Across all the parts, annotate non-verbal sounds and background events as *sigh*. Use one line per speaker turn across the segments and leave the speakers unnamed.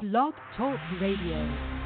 Blog Talk Radio.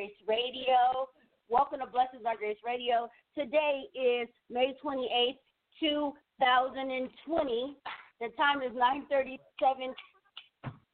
Grace Radio. Welcome to Blessings by Grace Radio. Today is May 28th, 2020. The time is 9:37.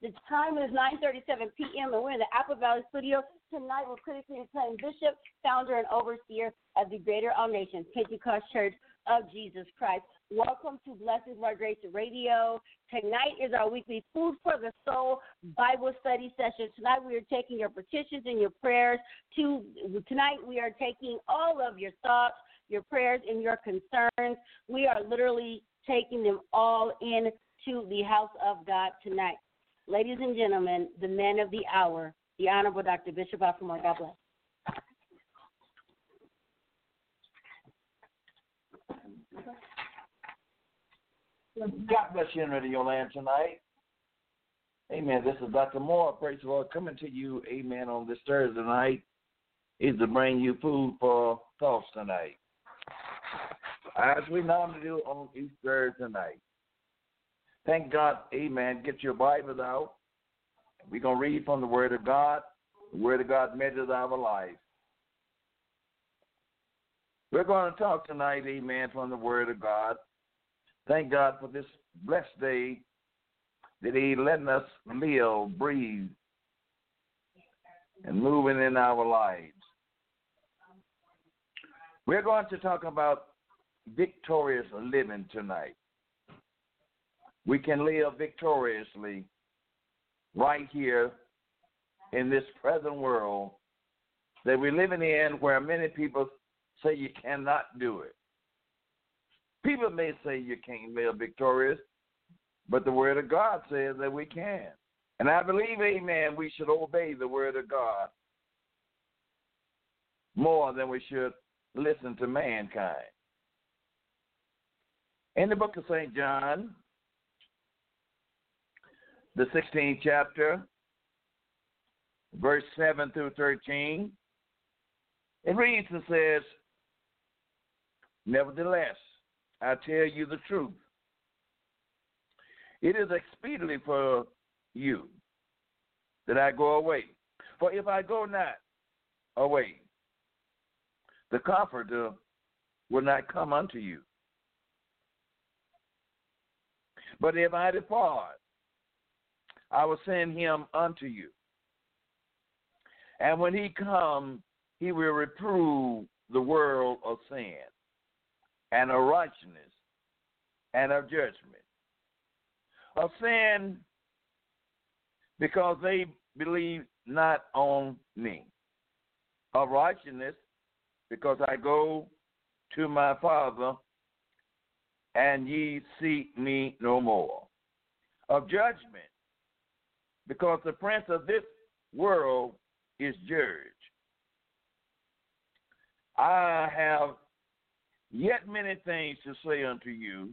The time is 9:37 p.m. and we're in the Apple Valley Studio tonight with critically acclaimed Bishop, founder, and overseer of the Greater All Nations Pentecost Church of Jesus Christ. Welcome to Blessings by Grace Radio. Tonight is our weekly Food for the Soul Bible study session. Tonight we are taking your petitions and your prayers. To tonight we are taking all of your thoughts, your prayers, and your concerns. We are literally taking them all into the house of God tonight. Ladies and gentlemen, the men of the hour, the Honorable Dr. Bishop Alfred Moore. God bless.
God bless you in your Land tonight. Amen. This is Dr. Moore. Praise the Lord. Coming to you, amen, on this Thursday night is to bring you food for thoughts tonight. As we normally do on each Thursday night. Thank God, amen. Get your Bibles out. We're going to read from the Word of God. The Word of God measures our life. We're going to talk tonight, amen, from the Word of God. Thank God for this blessed day that He letting us live, breathe, and moving in our lives. We're going to talk about victorious living tonight. We can live victoriously right here in this present world that we're living in where many people say you cannot do it. People may say you can't live victorious, but the Word of God says that we can. And I believe, amen, we should obey the Word of God more than we should listen to mankind. In the book of St. John, the 16th chapter, verse 7 through 13, it reads and says, Nevertheless, I tell you the truth. It is expediently for you that I go away. For if I go not away, the Comforter will not come unto you. But if I depart, I will send him unto you. And when he come, he will reprove the world of sin and of righteousness and of judgment. Of sin, because they believe not on me. Of righteousness, because I go to my Father, and ye seek me no more. Of judgment, because the prince of this world is judged. I have yet many things to say unto you,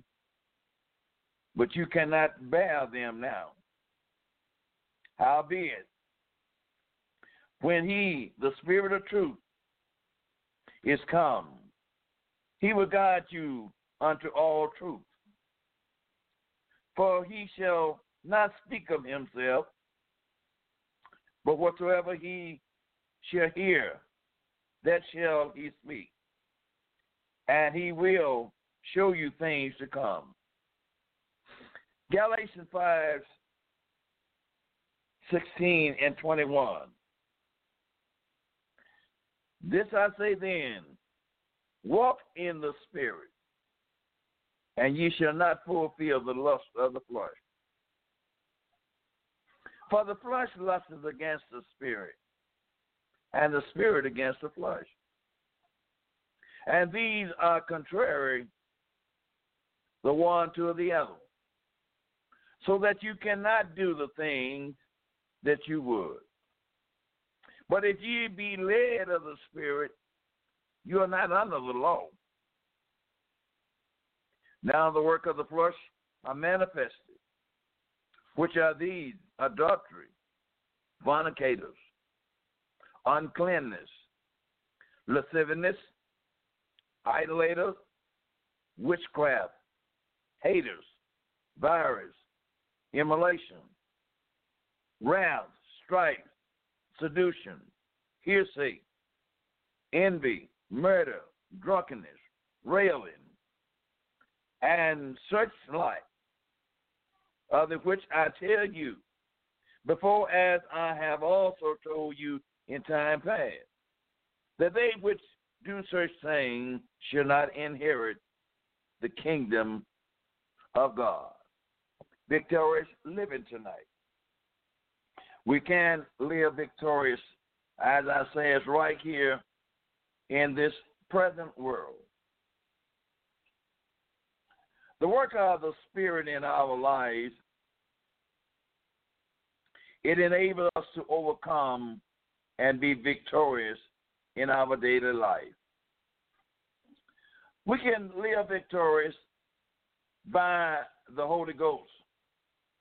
but you cannot bear them now. Howbeit, when he, the Spirit of truth, is come, he will guide you unto all truth. For he shall not speak of himself, but whatsoever he shall hear, that shall he speak. And he will show you things to come. Galatians 5 16 and 21. This I say then walk in the Spirit, and ye shall not fulfill the lust of the flesh. For the flesh lusts against the Spirit, and the Spirit against the flesh. And these are contrary the one to the other, so that you cannot do the things that you would. But if ye be led of the Spirit, you are not under the law. Now the work of the flesh are manifested, which are these adultery, fornicators, uncleanness, lasciviousness, idolaters, witchcraft, haters, virus, immolation, wrath, strife, seduction, hearsay, envy, murder, drunkenness, railing, and such like, of the which I tell you, before as I have also told you in time past, that they which do such things shall not inherit the kingdom of God. Victorious living tonight. We can live victorious, as I say, it's right here in this present world. The work of the Spirit in our lives, it enables us to overcome and be victorious in our daily life. We can live victorious by the Holy Ghost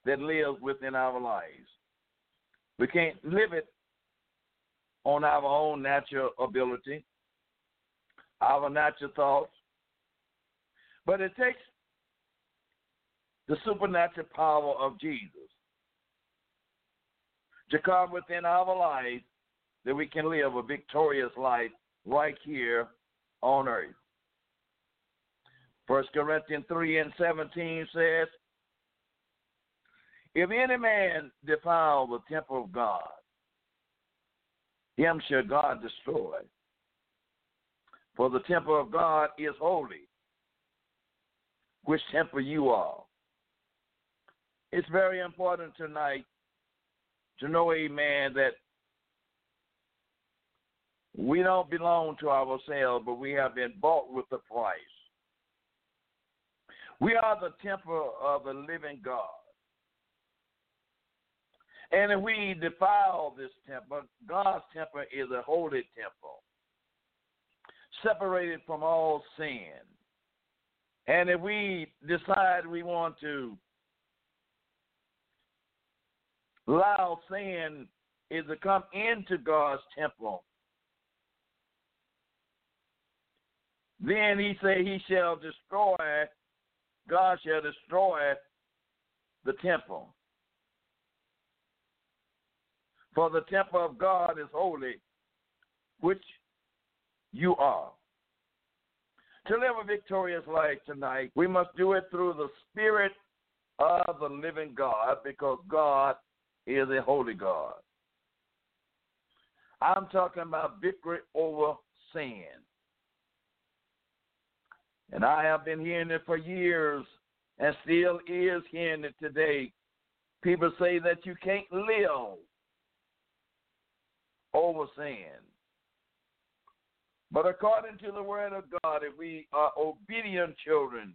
that lives within our lives. We can't live it on our own natural ability, our natural thoughts, but it takes the supernatural power of Jesus to come within our life that we can live a victorious life right here on earth. First Corinthians 3 and 17 says, If any man defile the temple of God, him shall God destroy. For the temple of God is holy, which temple you are. It's very important tonight to know, amen, that we don't belong to ourselves, but we have been bought with a price. We are the temple of the living God. And if we defile this temple, God's temple is a holy temple, separated from all sin. And if we decide we want to allow sin is to come into God's temple, then he said, he shall destroy, God shall destroy the temple. For the temple of God is holy, which you are. To live a victorious life tonight, we must do it through the Spirit of the living God because God is a holy God. I'm talking about victory over sin. And I have been hearing it for years and still is hearing it today. People say that you can't live over sin. But according to the word of God, if we are obedient children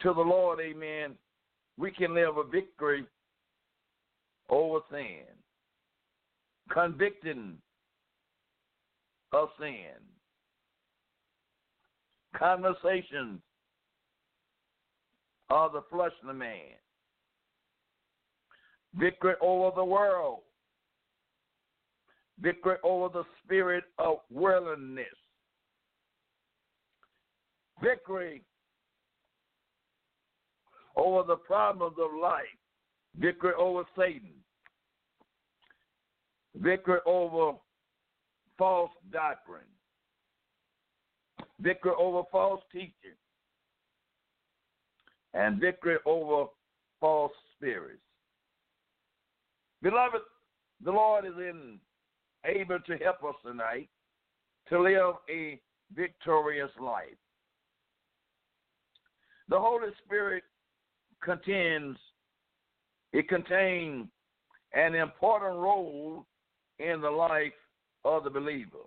to the Lord, amen, we can live a victory over sin, convicting of sin, conversations of the flesh fleshly man, victory over the world, victory over the spirit of worldliness, victory over the problems of life, victory over Satan, victory over false doctrine, victory over false teaching, and victory over false spirits. Beloved, the Lord is in able to help us tonight to live a victorious life. The Holy Spirit contains it contains an important role in the life of the believer.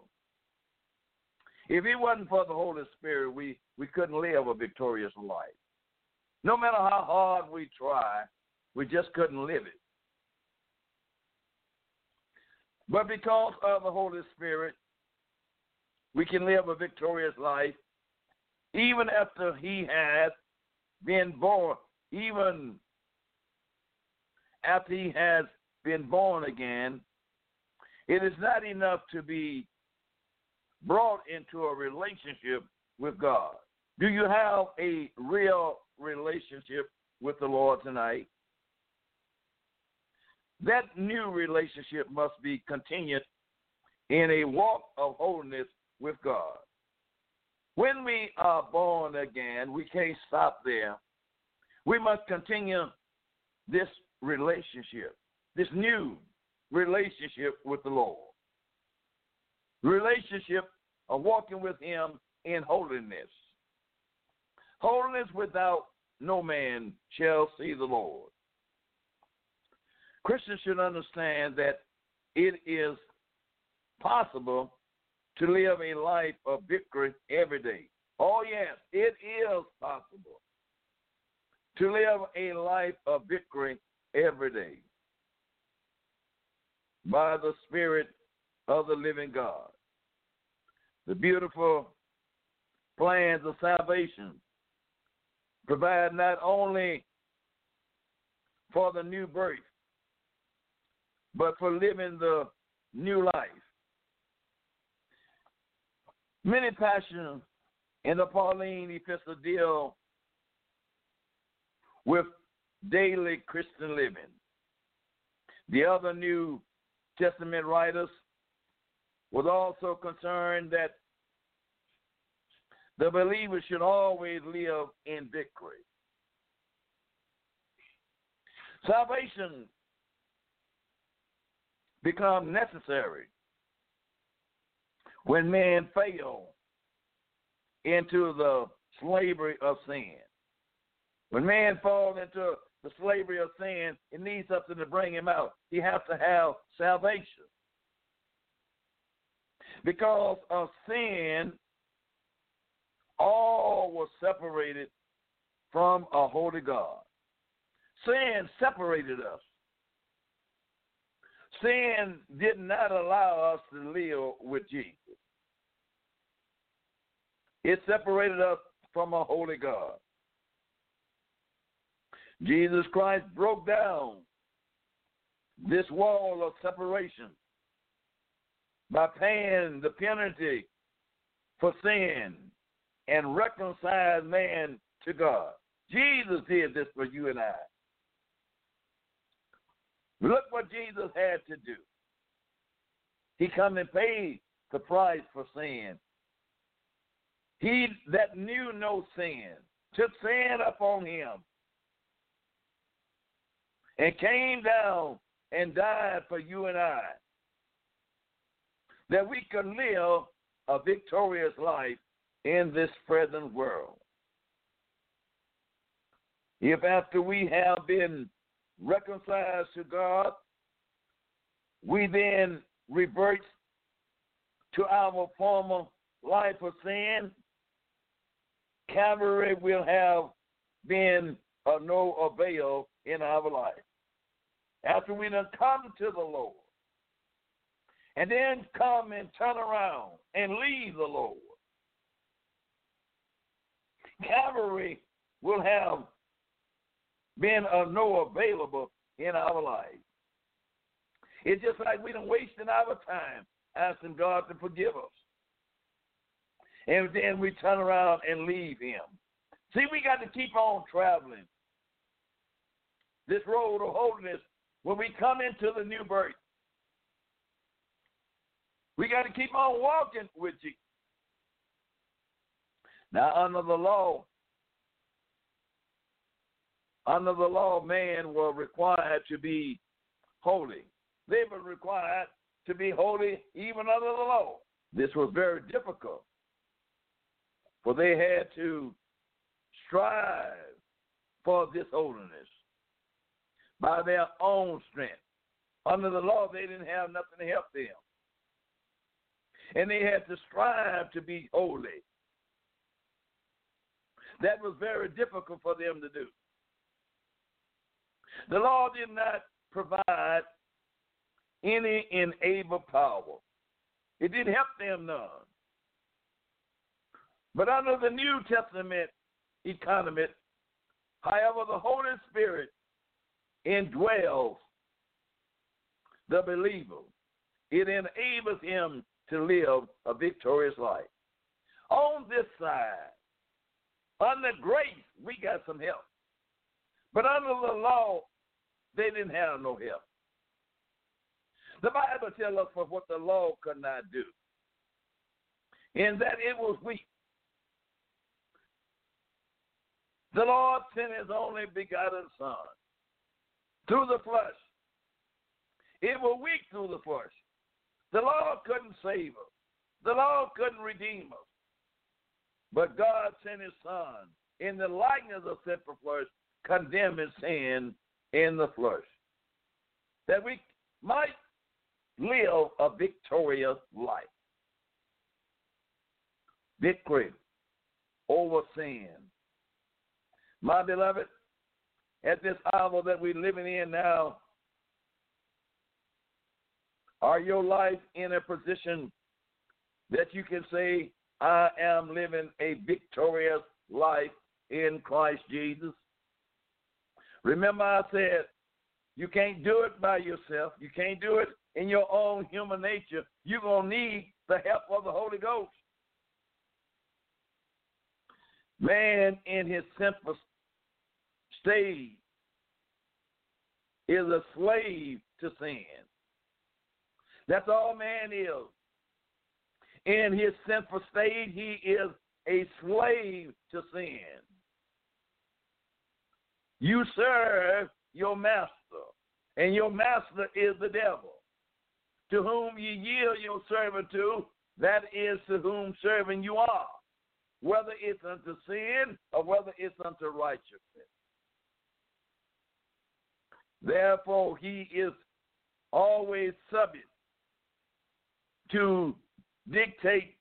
If it wasn't for the Holy Spirit, we, we couldn't live a victorious life. No matter how hard we try, we just couldn't live it. But because of the Holy Spirit, we can live a victorious life even after He has been born, even after He has been born again. It is not enough to be brought into a relationship with God. Do you have a real relationship with the Lord tonight? That new relationship must be continued in a walk of holiness with God. When we are born again, we can't stop there. We must continue this relationship, this new relationship with the Lord. Relationship of walking with Him in holiness. Holiness without no man shall see the Lord. Christians should understand that it is possible to live a life of victory every day. Oh, yes, it is possible to live a life of victory every day by the Spirit of the living God. The beautiful plans of salvation provide not only for the new birth, but for living the new life. Many passions in the Pauline epistle deal with daily Christian living. The other New Testament writers was also concerned that the believer should always live in victory. Salvation becomes necessary when men fail into the slavery of sin. When man falls into the slavery of sin, it needs something to bring him out. He has to have salvation. Because of sin, all were separated from a holy God. Sin separated us. Sin did not allow us to live with Jesus. It separated us from a holy God. Jesus Christ broke down this wall of separation by paying the penalty for sin and reconciled man to God. Jesus did this for you and I. Look what Jesus had to do. He come and paid the price for sin. He that knew no sin took sin upon him and came down and died for you and I that we could live a victorious life in this present world. If after we have been reconciled to God, we then revert to our former life of sin, Calvary will have been of no avail in our life. After we done come to the Lord, and then come and turn around and leave the Lord, Calvary will have been of no available in our life. It's just like we don't wasting our time asking God to forgive us. And then we turn around and leave him. See, we got to keep on traveling this road of holiness when we come into the new birth. We got to keep on walking with Jesus. Now, under the law, under the law, man were required to be holy. They were required to be holy even under the law. This was very difficult, for they had to strive for this holiness by their own strength. Under the law, they didn't have nothing to help them. And they had to strive to be holy. That was very difficult for them to do. The law did not provide any enable power. It didn't help them none. But under the New Testament economy, however, the Holy Spirit indwells the believer. It enables him to live a victorious life. On this side, under grace, we got some help. But under the law, they didn't have no help. The Bible tells us for what the law could not do, in that it was weak. The Lord sent his only begotten Son through the flesh. It was weak through the flesh. The law couldn't save us. The law couldn't redeem us. But God sent his son in the likeness of sinful flesh, condemning sin in the flesh. That we might live a victorious life. Victory over sin. My beloved, at this hour that we're living in now, are your life in a position that you can say, I am living a victorious life in Christ Jesus? Remember, I said, you can't do it by yourself. You can't do it in your own human nature. You're going to need the help of the Holy Ghost. Man in his simplest state is a slave to sin. That's all man is. In his sinful state, he is a slave to sin. You serve your master, and your master is the devil. To whom you yield your servant to, that is to whom serving you are, whether it's unto sin or whether it's unto righteousness. Therefore, he is always subject to dictate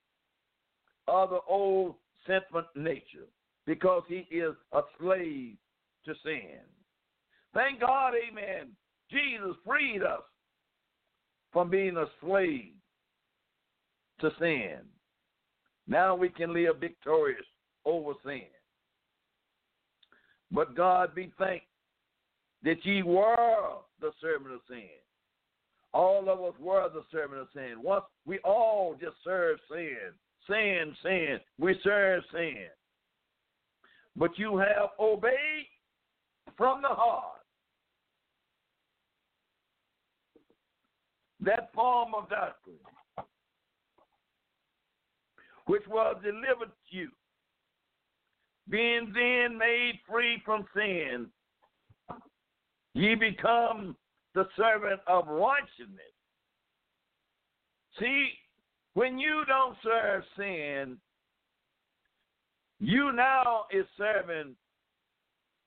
of the old sinful nature because he is a slave to sin. Thank God, amen. Jesus freed us from being a slave to sin. Now we can live victorious over sin. But God be thanked that ye were the servant of sin. All of us were the servant of sin. Once we all just serve sin. Sin, sin. We serve sin. But you have obeyed from the heart that form of doctrine which was delivered to you, being then made free from sin, ye become the servant of righteousness. See, when you don't serve sin, you now is serving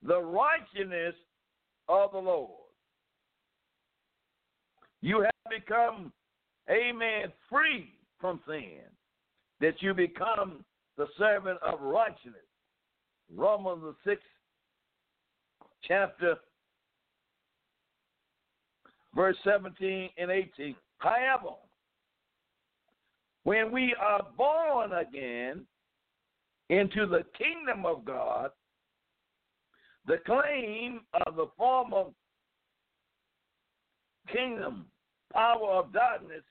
the righteousness of the Lord. You have become, amen, free from sin, that you become the servant of righteousness. Romans the sixth chapter, verse 17 and 18. However, when we are born again into the kingdom of God, the claim of the former kingdom, power of darkness,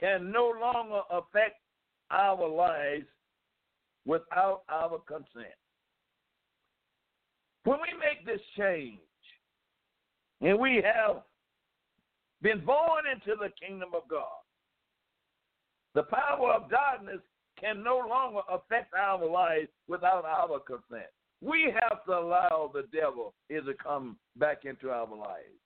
can no longer affect our lives without our consent. When we make this change, and we have been born into the kingdom of God, the power of darkness can no longer affect our lives without our consent. We have to allow the devil to come back into our lives.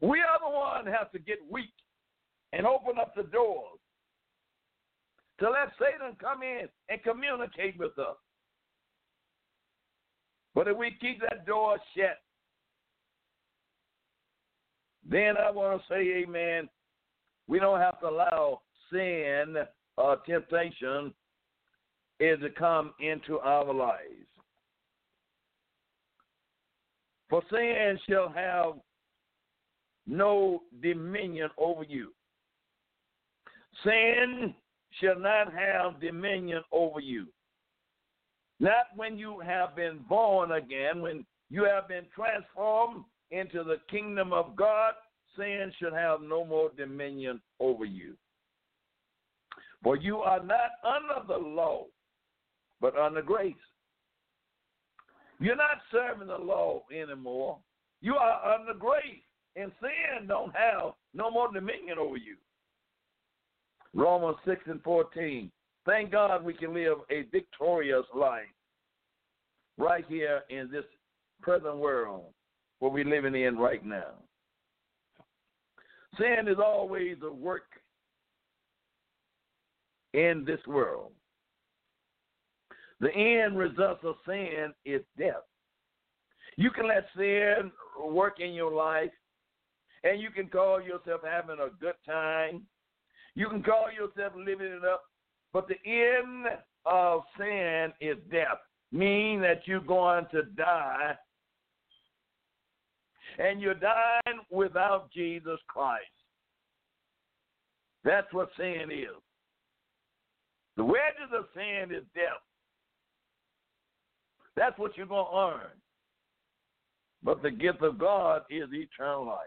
We are the one have to get weak and open up the doors to let Satan come in and communicate with us. But if we keep that door shut, then I want to say, amen, we don't have to allow sin or temptation is to come into our lives. For sin shall have no dominion over you. Sin shall not have dominion over you. Not when you have been born again, when you have been transformed into the kingdom of God, sin should have no more dominion over you. For you are not under the law, but under grace. You're not serving the law anymore. You are under grace, and sin don't have no more dominion over you. Romans 6 and 14. Thank God we can live a victorious life right here in this present world what we're living in right now. Sin is always a work in this world. The end result of sin is death. You can let sin work in your life, and you can call yourself having a good time. You can call yourself living it up, but the end of sin is death, meaning that you're going to die and you're dying without Jesus Christ. That's what sin is. The wages of sin is death. That's what you're going to earn. But the gift of God is eternal life.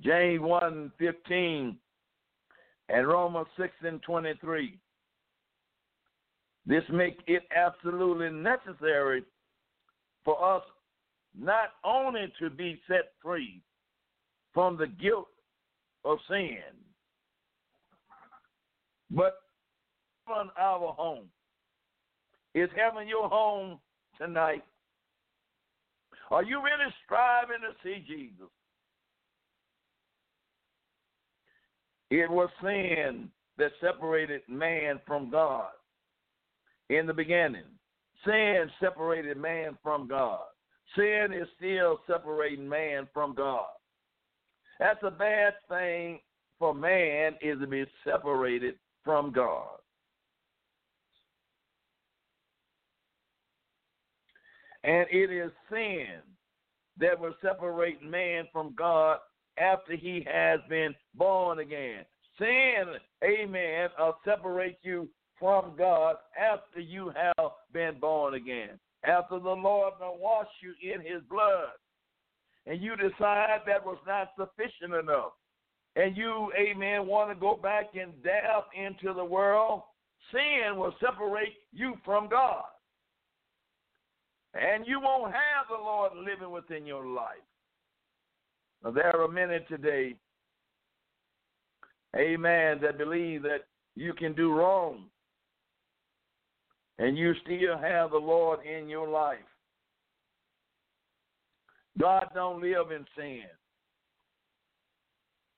James 1 15 and Romans 6 and 23. This makes it absolutely necessary for us not only to be set free from the guilt of sin. But on our home. Is heaven your home tonight? Are you really striving to see Jesus? It was sin that separated man from God in the beginning. Sin separated man from God. Sin is still separating man from God. That's a bad thing for man is to be separated from God. And it is sin that will separate man from God after he has been born again. Sin, amen, will separate you from God after you have been born again. After the Lord will wash you in his blood. And you decide that was not sufficient enough. And you, amen, want to go back and dab into the world. Sin will separate you from God. And you won't have the Lord living within your life. There are many today, amen, that believe that you can do wrong and you still have the Lord in your life. God don't live in sin.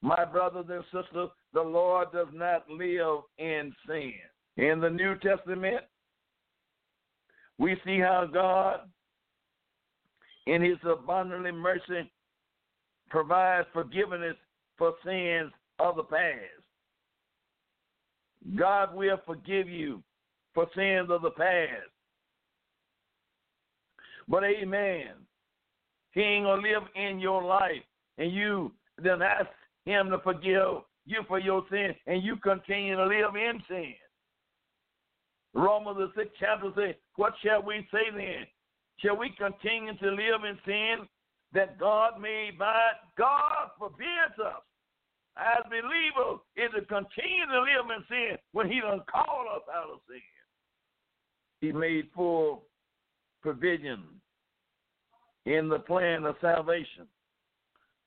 My brothers and sisters, the Lord does not live in sin. In the New Testament, we see how God, in His abundantly mercy, provides forgiveness for sins of the past. God will forgive you for sins of the past. But amen. He ain't gonna live in your life and you then ask him to forgive you for your sin and you continue to live in sin. Romans the sixth chapter says, What shall we say then? Shall we continue to live in sin that God may abide? God forbids us as believers is to continue to live in sin when He doesn't call us out of sin. He made full provision in the plan of salvation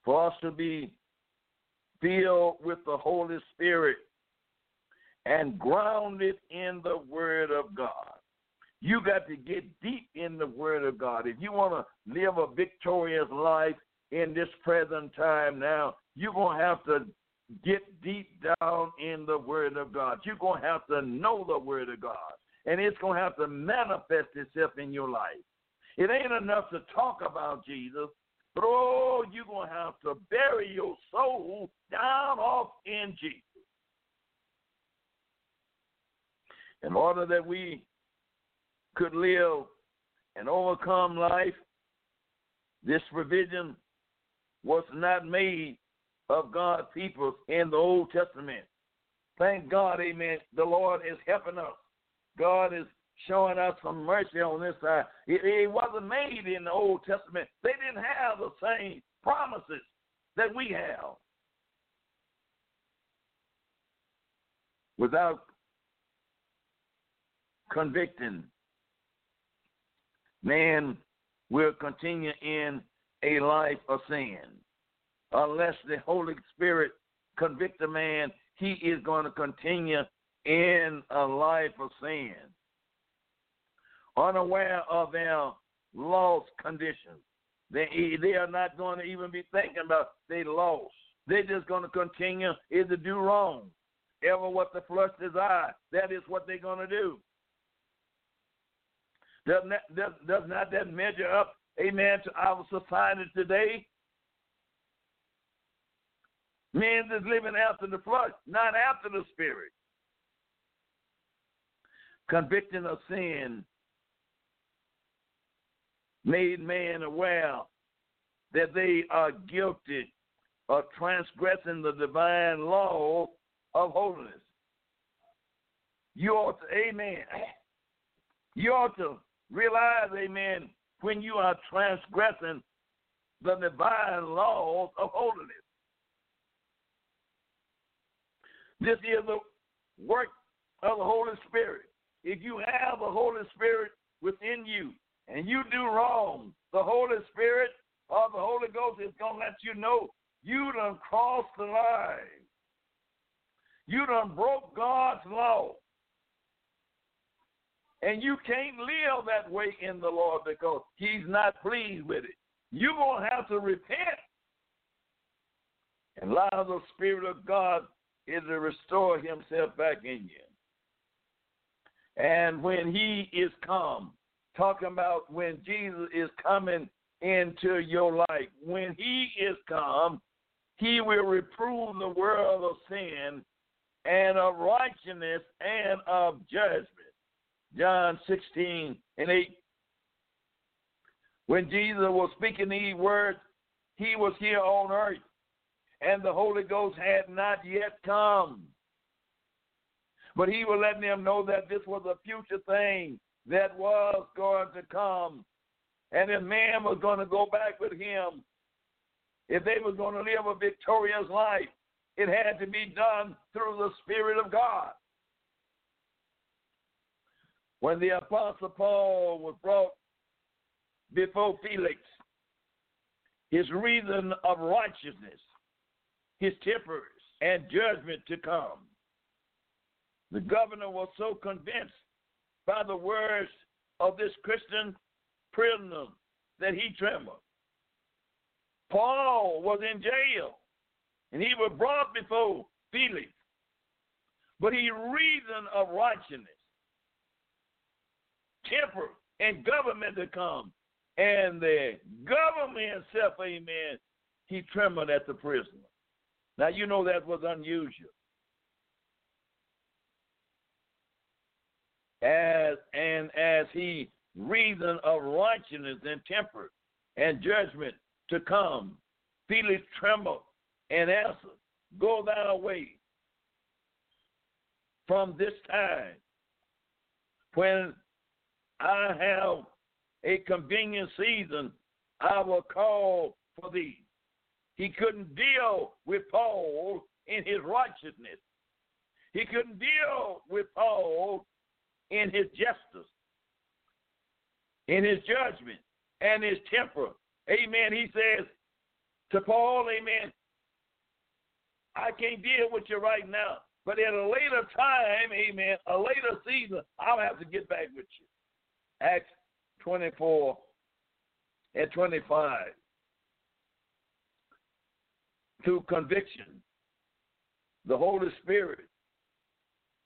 for us to be filled with the Holy Spirit and grounded in the Word of God. You got to get deep in the Word of God. If you want to live a victorious life in this present time now, you're going to have to get deep down in the Word of God. You're going to have to know the Word of God. And it's going to have to manifest itself in your life. It ain't enough to talk about Jesus, but oh, you're going to have to bury your soul down off in Jesus. In order that we could live and overcome life, this provision was not made of God's people in the Old Testament. Thank God, amen. The Lord is helping us. God is showing us some mercy on this side. It, it wasn't made in the Old Testament. They didn't have the same promises that we have. Without convicting, man will continue in a life of sin. Unless the Holy Spirit convict a man, he is going to continue in a life of sin unaware of their lost condition. They, they are not going to even be thinking about they lost. They're just going to continue to do wrong. Ever what the flesh desires, that is what they're going to do. Does not, that measure up, amen, to our society today? Men is living after the flesh, not after the spirit. Convicting of sin made man aware that they are guilty of transgressing the divine law of holiness. You ought to, amen. *clears throat* You ought to realize, amen, when you are transgressing the divine laws of holiness. This is the work of the Holy Spirit. If you have the Holy Spirit within you, and you do wrong, the Holy Spirit or the Holy Ghost is going to let you know You done crossed the line. You done broke God's law. And you can't live that way in the Lord because He's not pleased with it. You're going to have to repent and allow the Spirit of God is to restore Himself back in you. And when He is come, talking about when Jesus is coming into your life, when He is come, He will reprove the world of sin and of righteousness and of judgment. John 16 and 8. When Jesus was speaking these words, he was here on earth, and the Holy Ghost had not yet come. But he was letting them know that this was a future thing that was going to come. And if man was going to go back with him, if they was going to live a victorious life, it had to be done through the Spirit of God. When the Apostle Paul was brought before Felix, his reason of righteousness, his tempers, and judgment to come. The governor was so convinced by the words of this Christian prisoner that he trembled. Paul was in jail and he was brought before Felix. But he reasoned of righteousness, temper, and government to come. And the government itself, amen, he trembled at the prisoner. Now you know that was unusual. As and as he reasoned of righteousness and temper and judgment to come, Felix trembled and answered, Go thou away from this time when I have a convenient season, I will call for thee. He couldn't deal with Paul in his righteousness. He couldn't deal with Paul in his justice, in his judgment, and his temper. Amen. He says to Paul, Amen, I can't deal with you right now. But at a later time, amen, a later season, I'll have to get back with you. Acts 24 and 25. Through conviction, the Holy Spirit,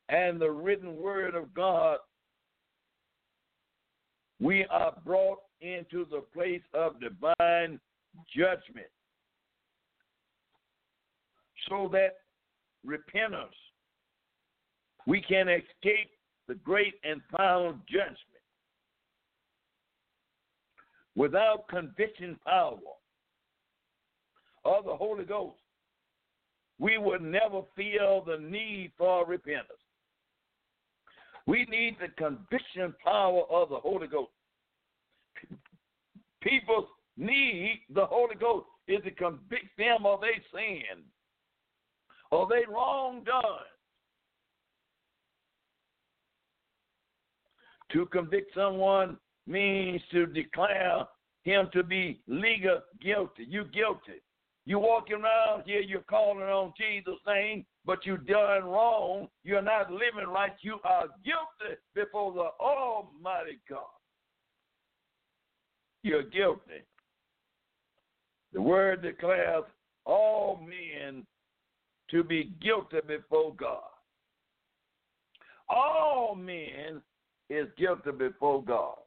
and the written word of God, we are brought into the place of divine judgment so that repentance, we can escape the great and final judgment. Without conviction power of the Holy Ghost, we would never feel the need for repentance. We need the conviction power of the Holy Ghost. People need the Holy Ghost is to convict them of their sin or they wrong done. To convict someone means to declare him to be legal guilty. You guilty. You walking around here, you're calling on Jesus' name, but you done wrong. You're not living right. You are guilty before the Almighty God. You're guilty. The word declares all men to be guilty before God. All men is guilty before God.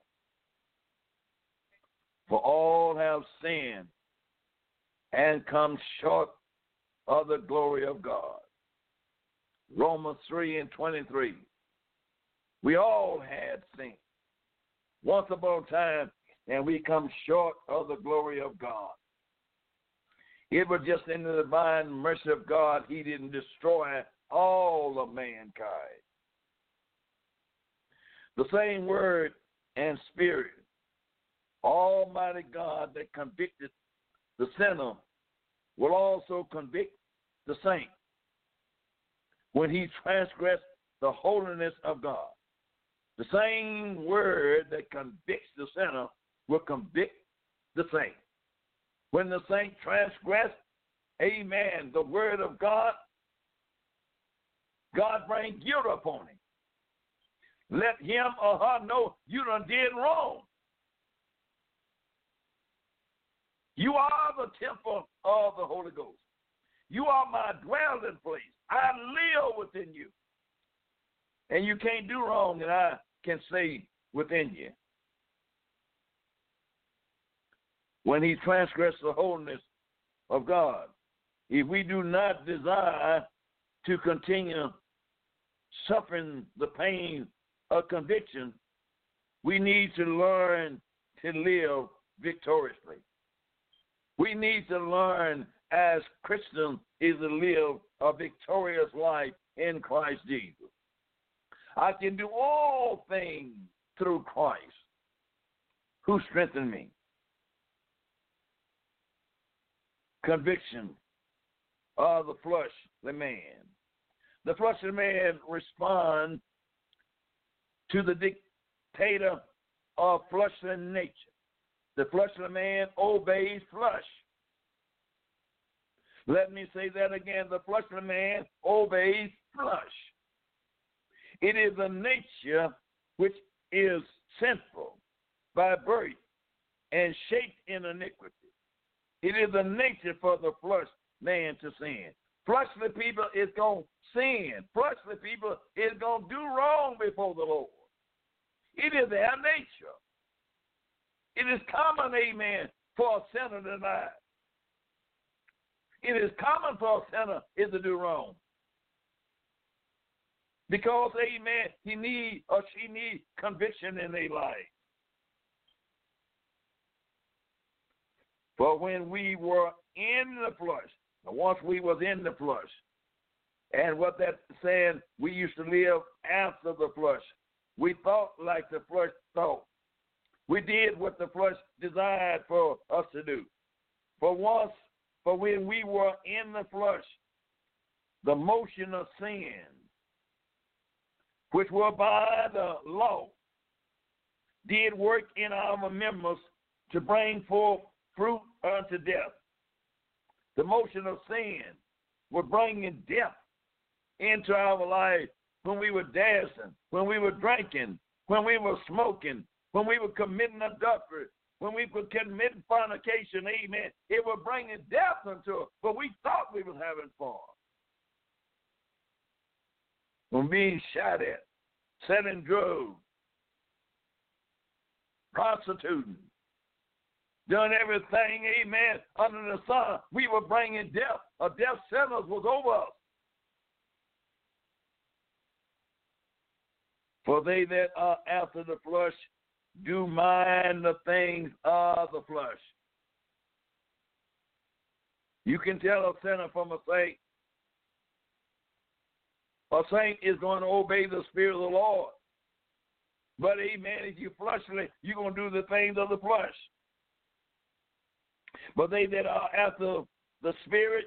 For all have sinned and come short of the glory of God. Romans 3 and 23. We all had sinned once upon a time, and we come short of the glory of God. It was just in the divine mercy of God, He didn't destroy all of mankind. The same word and spirit, Almighty God that convicted the sinner will also convict the saint when he transgressed the holiness of God. The same word that convicts the sinner will convict the saint when the saint transgressed amen, the word of God, God bring guilt upon him. Let him or her know you done did wrong. You are the temple of the Holy Ghost. You are my dwelling place. I live within you. And you can't do wrong, and I can say within you. When he transgressed the holiness of God, if we do not desire to continue suffering the pain of conviction, we need to learn to live victoriously. We need to learn as Christians is to live a victorious life in Christ Jesus. I can do all things through Christ who strengthened me. Conviction of the flesh, the man. The flesh, fleshly man responds to the dictator of fleshly nature. The flesh of fleshly man obeys flesh. Let me say that again. The flesh of fleshly man obeys flesh. It is a nature which is sinful by birth and shaped in iniquity. It is a nature for the flesh man to sin. Fleshly people is going to sin. Fleshly people is going to do wrong before the Lord. It is their nature. It is common, amen, for a sinner to die. It is common for a sinner is to do wrong. Because, amen, he need or she need conviction in their life. But when we were in the flesh, once we was in the flesh, and what that saying, we used to live after the flesh. We thought like the flesh thought. We did what the flesh desired for us to do. For once, for when we were in the flesh, the motion of sin, which were by the law, did work in our members to bring forth fruit unto death. The motion of sin was bringing death into our life when we were dancing, when we were drinking, when we were smoking, when we were committing adultery, when we were committing fornication, amen, it was bringing death unto us, but we thought we was having fun. When being shot at, selling drugs, prostituting, doing everything, amen, under the sun, we were bringing death. A death sentence was over us. For they that are after the flesh do mind the things of the flesh. You can tell a sinner from a saint. A saint is going to obey the Spirit of the Lord. But amen, if you fleshly, you're going to do the things of the flesh. But they that are after the Spirit,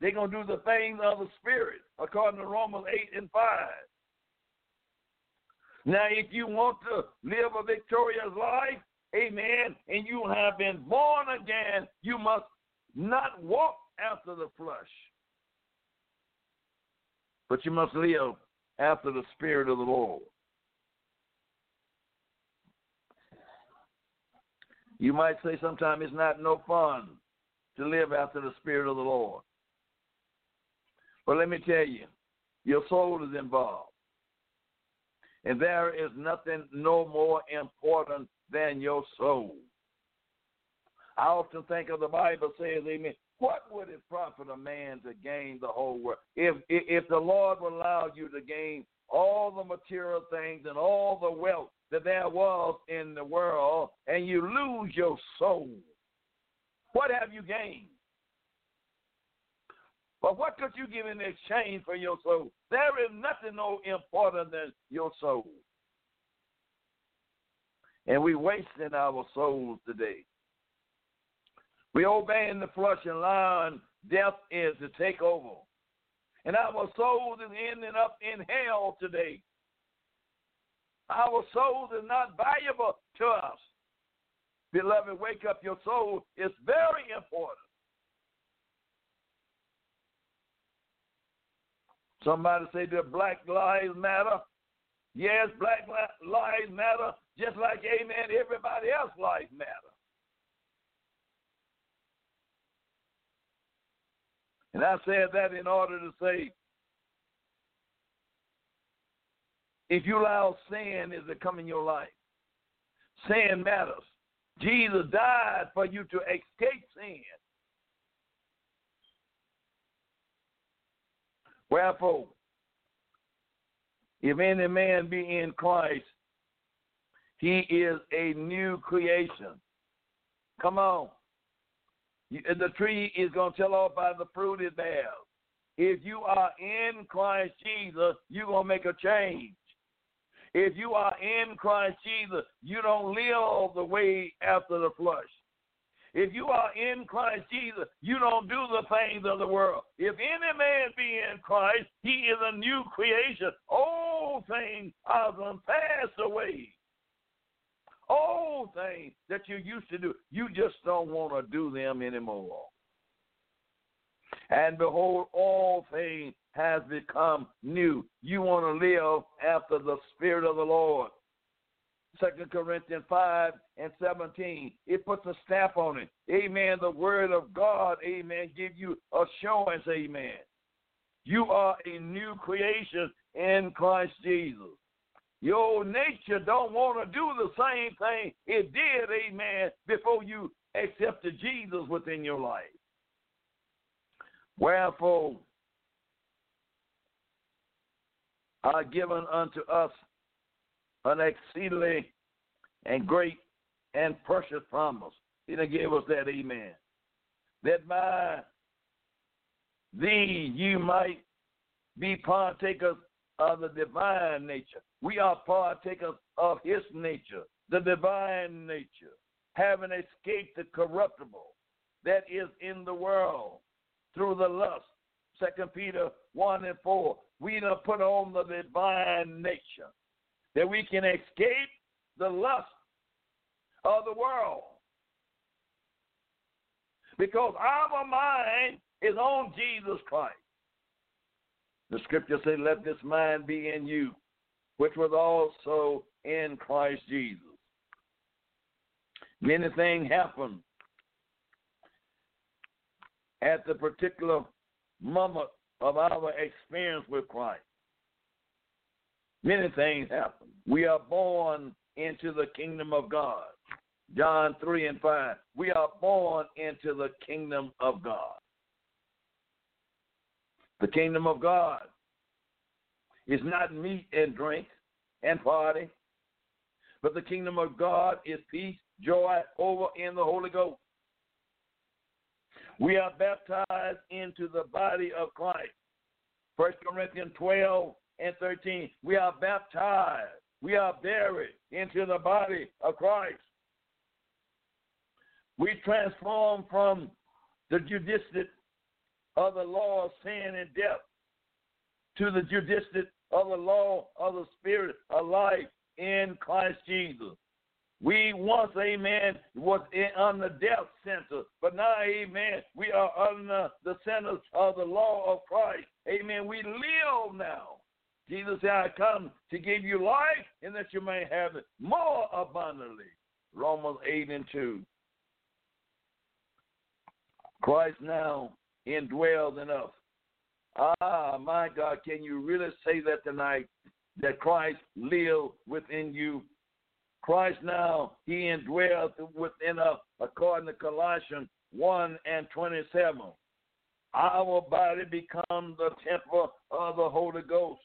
they're going to do the things of the Spirit, according to Romans 8 and 5. Now, if you want to live a victorious life, amen, and you have been born again, you must not walk after the flesh, but you must live after the Spirit of the Lord. You might say sometimes it's not no fun to live after the Spirit of the Lord. But let me tell you, your soul is involved. And there is nothing no more important than your soul. I often think of the Bible says, Amen. What would it profit a man to gain the whole world? If if the Lord would allow you to gain all the material things and all the wealth that there was in the world, and you lose your soul, what have you gained? But what could you give in exchange for your soul? There is nothing more important than your soul. And we're wasting our souls today. We obeying the flesh and allowing death is to take over. And our souls is ending up in hell today. Our souls is not valuable to us. Beloved, wake up your soul. It's very important. Somebody say that black lives matter. Yes, black lives matter, just like, amen, everybody else lives matter. And I said that in order to say, if you allow sin is to come in your life, sin matters. Jesus died for you to escape sin. Wherefore, if any man be in Christ, he is a new creation. Come on. The tree is going to tell off by the fruit it bears. If you are in Christ Jesus, you're going to make a change. If you are in Christ Jesus, you don't live the way after the flesh. If you are in Christ Jesus, you don't do the things of the world. If any man be in Christ, he is a new creation. All things are passed away. All things that you used to do, you just don't want to do them anymore. And behold, all things has become new. You want to live after the Spirit of the Lord. Second Corinthians 5 and 17. It puts a stamp on it. Amen. The word of God, amen, give you assurance, amen. You are a new creation in Christ Jesus. Your nature don't want to do the same thing it did, amen, before you accepted Jesus within your life. Wherefore are given unto us an exceedingly and great and precious promise. He done gave us that amen. That by thee you might be partakers of the divine nature. We are partakers of his nature, the divine nature, having escaped the corruptible that is in the world through the lust. Second Peter 1 and 4. We done put on the divine nature that we can escape the lust of the world. Because our mind is on Jesus Christ. The scripture says, Let this mind be in you, which was also in Christ Jesus. Many things happen at the particular moment of our experience with Christ. Many things happen. We are born into the kingdom of God. John 3 and 5. We are born into the kingdom of God. The kingdom of God is not meat and drink and party, but the kingdom of God is peace, joy, over in the Holy Ghost. We are baptized into the body of Christ. 1 Corinthians 12 and 13. We are baptized. We are buried into the body of Christ. We transform from the jurisdiction of the law of sin and death to the jurisdiction of the law of the spirit of life in Christ Jesus. We once, amen, was on the death sentence, but now, amen, we are under the sentence of the law of Christ. Amen. We live now Jesus said, I come to give you life and that you may have it more abundantly. Romans 8 and 2. Christ now indwells in us. Ah, my God, can you really say that tonight? That Christ lives within you. Christ now, he indwells within us, according to Colossians 1 and 27. Our body becomes the temple of the Holy Ghost.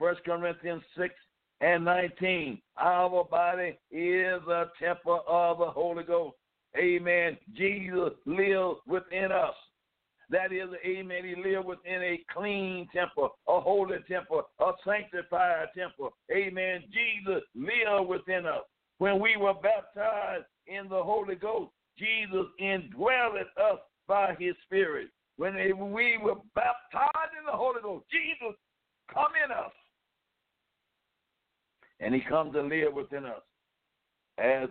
First Corinthians 6 and 19. Our body is a temple of the Holy Ghost. Amen. Jesus lives within us. That is, amen, he lived within a clean temple, a holy temple, a sanctified temple. Amen. Jesus lived within us. When we were baptized in the Holy Ghost, Jesus indwelled us by his Spirit. When we were baptized in the Holy Ghost, Jesus come in us and he comes to live within us as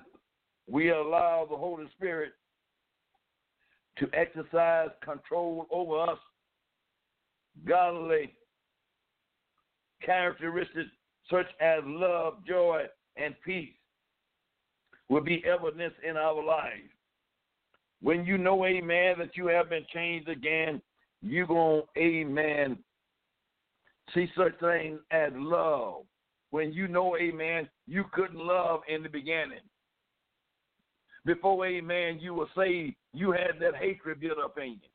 we allow the Holy Spirit to exercise control over us. Godly characteristics such as love, joy, and peace will be evidence in our lives. When you know, amen, that you have been changed again, you're going amen, see such things as love. When you know, amen, you couldn't love in the beginning. Before, amen, you were saved, you had that hatred built up in you.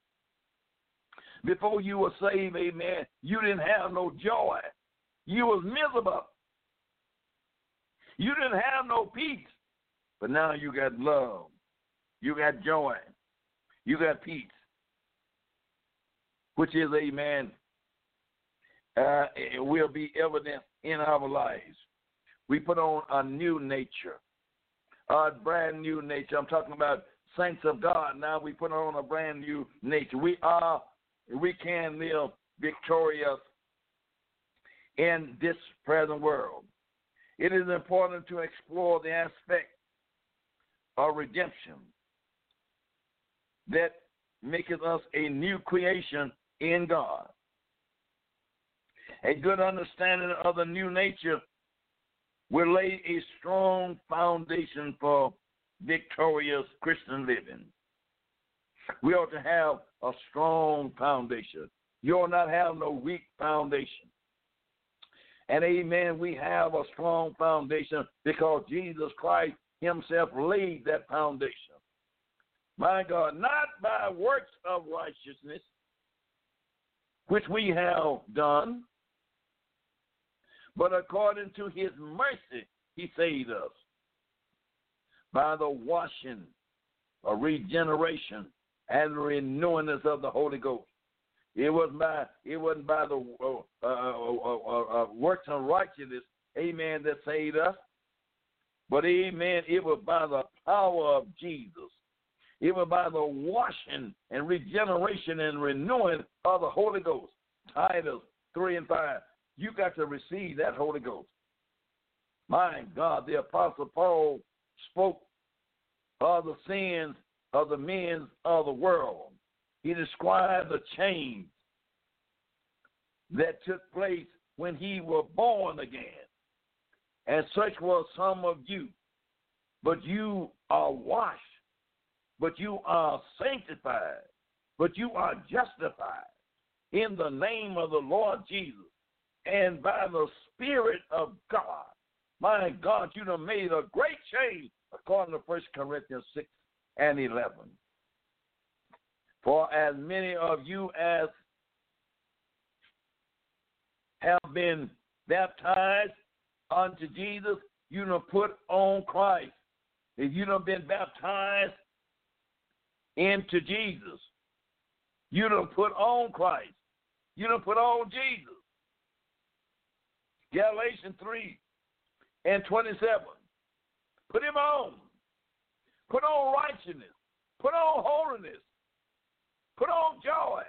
Before you were saved, amen, you didn't have no joy. You was miserable. You didn't have no peace. But now you got love. You got joy. You got peace. Which is, amen, uh, it will be evident in our lives. We put on a new nature, a brand new nature. I'm talking about saints of God. Now we put on a brand new nature. We are, we can live victorious in this present world. It is important to explore the aspect of redemption that maketh us a new creation in God. A good understanding of the new nature will lay a strong foundation for victorious Christian living. We ought to have a strong foundation. You ought not have no weak foundation. And amen, we have a strong foundation because Jesus Christ himself laid that foundation. My God, not by works of righteousness, which we have done, but according to his mercy, he saved us by the washing, a regeneration, and renewing us of the Holy Ghost. It was by it wasn't by the uh, uh, uh, works of righteousness, Amen, that saved us, but Amen, it was by the power of Jesus. It was by the washing and regeneration and renewing of the Holy Ghost. Titus three and five. You got to receive that Holy Ghost. My God, the Apostle Paul spoke of the sins of the men of the world. He described the change that took place when he was born again. And such was some of you. But you are washed, but you are sanctified, but you are justified in the name of the Lord Jesus and by the Spirit of God. My God, you have made a great change according to 1 Corinthians 6 and 11. For as many of you as have been baptized unto Jesus, you have put on Christ. If you have been baptized into Jesus, you have put on Christ. You have put on Jesus. Galatians 3 and 27. Put him on. Put on righteousness. Put on holiness. Put on joy.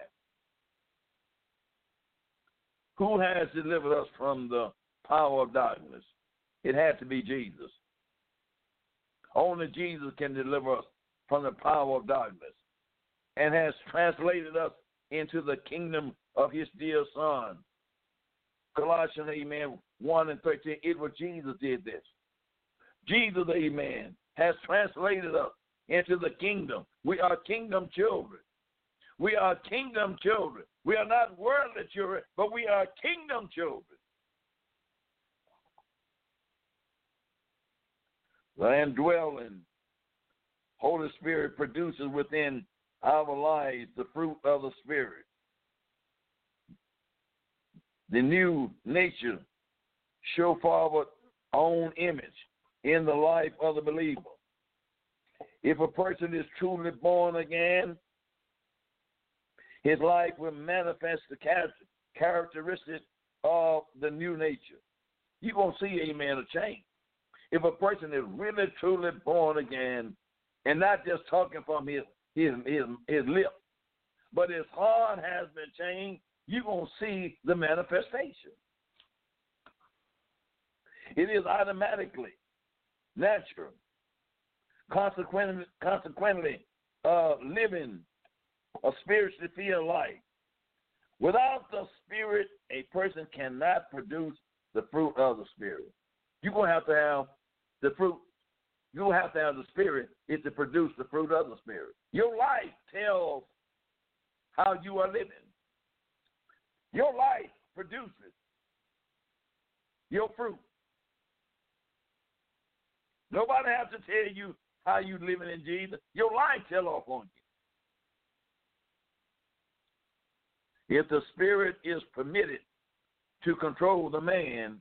Who has delivered us from the power of darkness? It had to be Jesus. Only Jesus can deliver us from the power of darkness and has translated us into the kingdom of his dear Son. Colossians, amen, 1 and 13. It was Jesus did this. Jesus, amen, has translated us into the kingdom. We are kingdom children. We are kingdom children. We are not worldly children, but we are kingdom children. The indwelling Holy Spirit produces within our lives the fruit of the Spirit. The new nature show forward own image in the life of the believer. If a person is truly born again, his life will manifest the character, characteristics of the new nature. You're going to see, amen, a change. If a person is really, truly born again, and not just talking from his, his, his, his lip, but his heart has been changed, you're going to see the manifestation. It is automatically natural. Consequently, consequently uh, living a spiritually filled life Without the Spirit, a person cannot produce the fruit of the Spirit. You're going to have to have the fruit. You will have to have the Spirit is to produce the fruit of the Spirit. Your life tells how you are living. Your life produces your fruit. Nobody has to tell you how you living in Jesus. Your life tell off on you. If the spirit is permitted to control the man,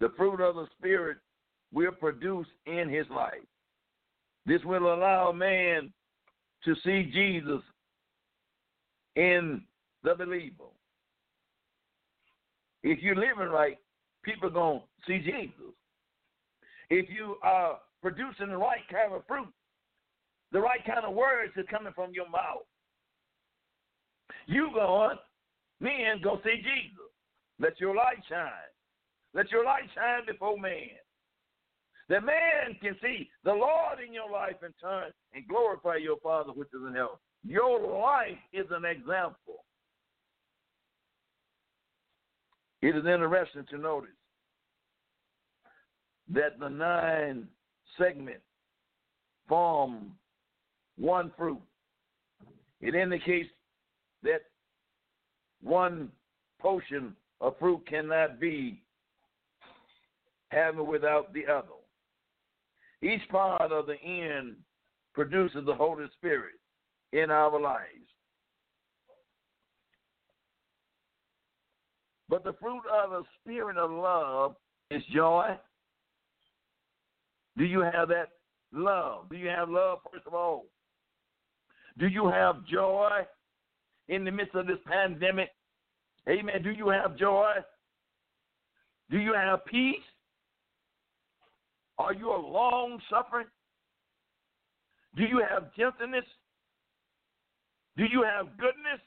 the fruit of the spirit will produce in his life. This will allow man to see Jesus in the believer. If you're living right, people going to see Jesus. If you are producing the right kind of fruit, the right kind of words are coming from your mouth, you going, men go see Jesus. Let your light shine. Let your light shine before man. That man can see the Lord in your life and turn and glorify your Father which is in heaven. Your life is an example. It is interesting to notice that the nine segments form one fruit. It indicates that one portion of fruit cannot be having without the other. Each part of the end produces the Holy Spirit in our lives. But the fruit of the Spirit of love is joy. Do you have that love? Do you have love, first of all? Do you have joy in the midst of this pandemic? Amen. Do you have joy? Do you have peace? Are you a long suffering? Do you have gentleness? Do you have goodness?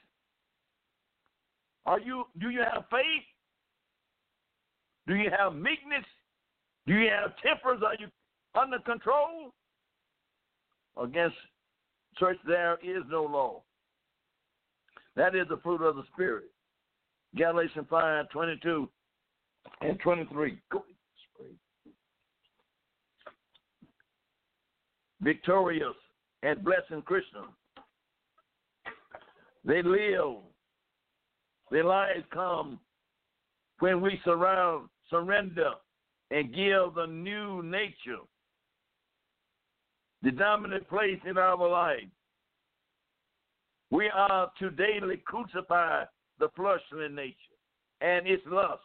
Are you do you have faith? Do you have meekness? Do you have tempers? Are you under control? Against church there is no law. That is the fruit of the Spirit. Galatians 5, 22 and 23. Victorious and blessing Christians. They live, their lives come when we surround, surrender, and give the new nature the dominant place in our life. We are to daily crucify the fleshly nature and its lust.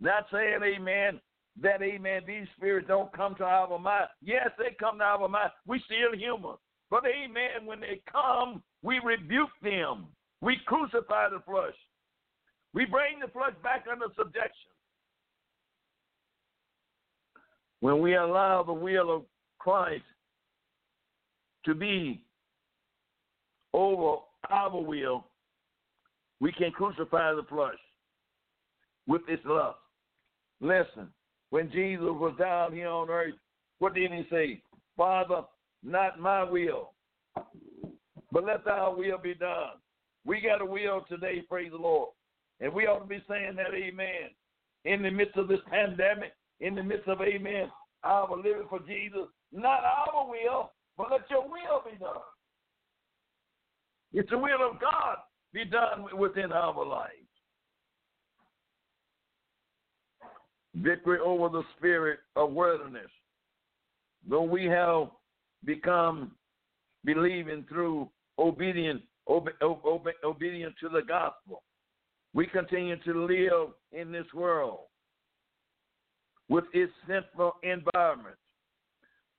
Not saying, amen, that, amen, these spirits don't come to our mind. Yes, they come to our mind. We still human. But, amen, when they come, we rebuke them. We crucify the flesh. We bring the flesh back under subjection. When we allow the will of Christ to be over our will, we can crucify the flesh with its lust. Listen, when Jesus was down here on earth, what did he say? Father, not my will, but let thy will be done. We got a will today, praise the Lord. And we ought to be saying that, amen. In the midst of this pandemic, in the midst of, amen, our living for Jesus, not our will, but let your will be done. It's the will of God be done within our lives. victory over the spirit of worldliness. Though we have become believing through obedience, obe, obe, obedient to the gospel, we continue to live in this world with its sinful environment.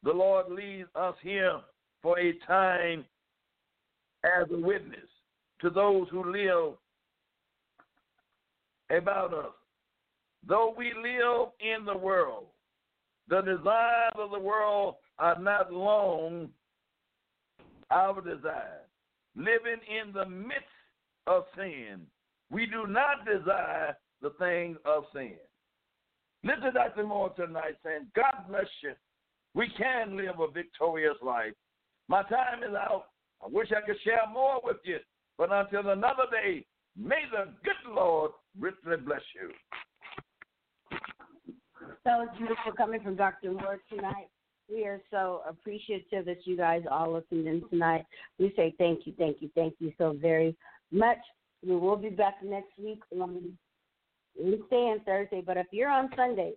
The Lord leads us here for a time as a witness to those who live about us Though we live in the world, the desires of the world are not long our desire. Living in the midst of sin, we do not desire the things of sin. Listen to Dr. Moore tonight saying, God bless you. We can live a victorious life. My time is out. I wish I could share more with you. But until another day, may the good Lord richly bless you.
That was beautiful coming from Dr. Moore tonight. We are so appreciative that you guys all listened in tonight. We say thank you, thank you, thank you so very much. We will be back next week on Wednesday and Thursday. But if you're on Sunday,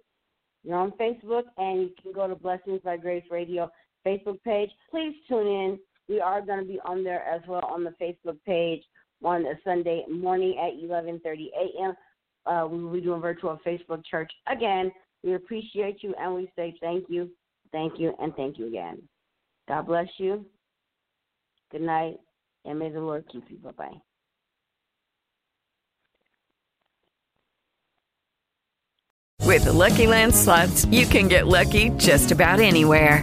you're on Facebook and you can go to Blessings by Grace Radio Facebook page. Please tune in. We are going to be on there as well on the Facebook page on a Sunday morning at 11:30 a.m. Uh, we will be doing virtual Facebook church again. We appreciate you and we say thank you, thank you, and thank you again. God bless you. Good night, and may the Lord keep you. Bye bye.
With the Lucky Land slots, you can get lucky just about anywhere.